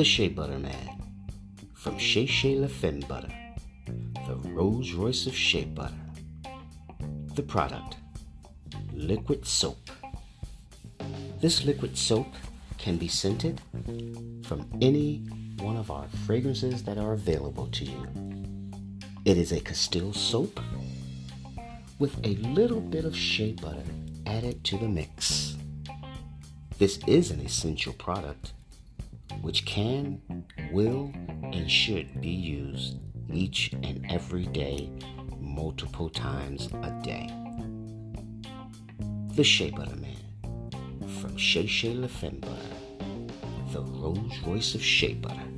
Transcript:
The Shea Butter Man from Shea Shea La Femme Butter, the Rolls Royce of shea butter. The product liquid soap. This liquid soap can be scented from any one of our fragrances that are available to you. It is a Castile soap with a little bit of shea butter added to the mix. This is an essential product which can, will, and should be used each and every day, multiple times a day. The Shape of Butter Man from Shea Shea La the Rolls Royce of Shea Butter.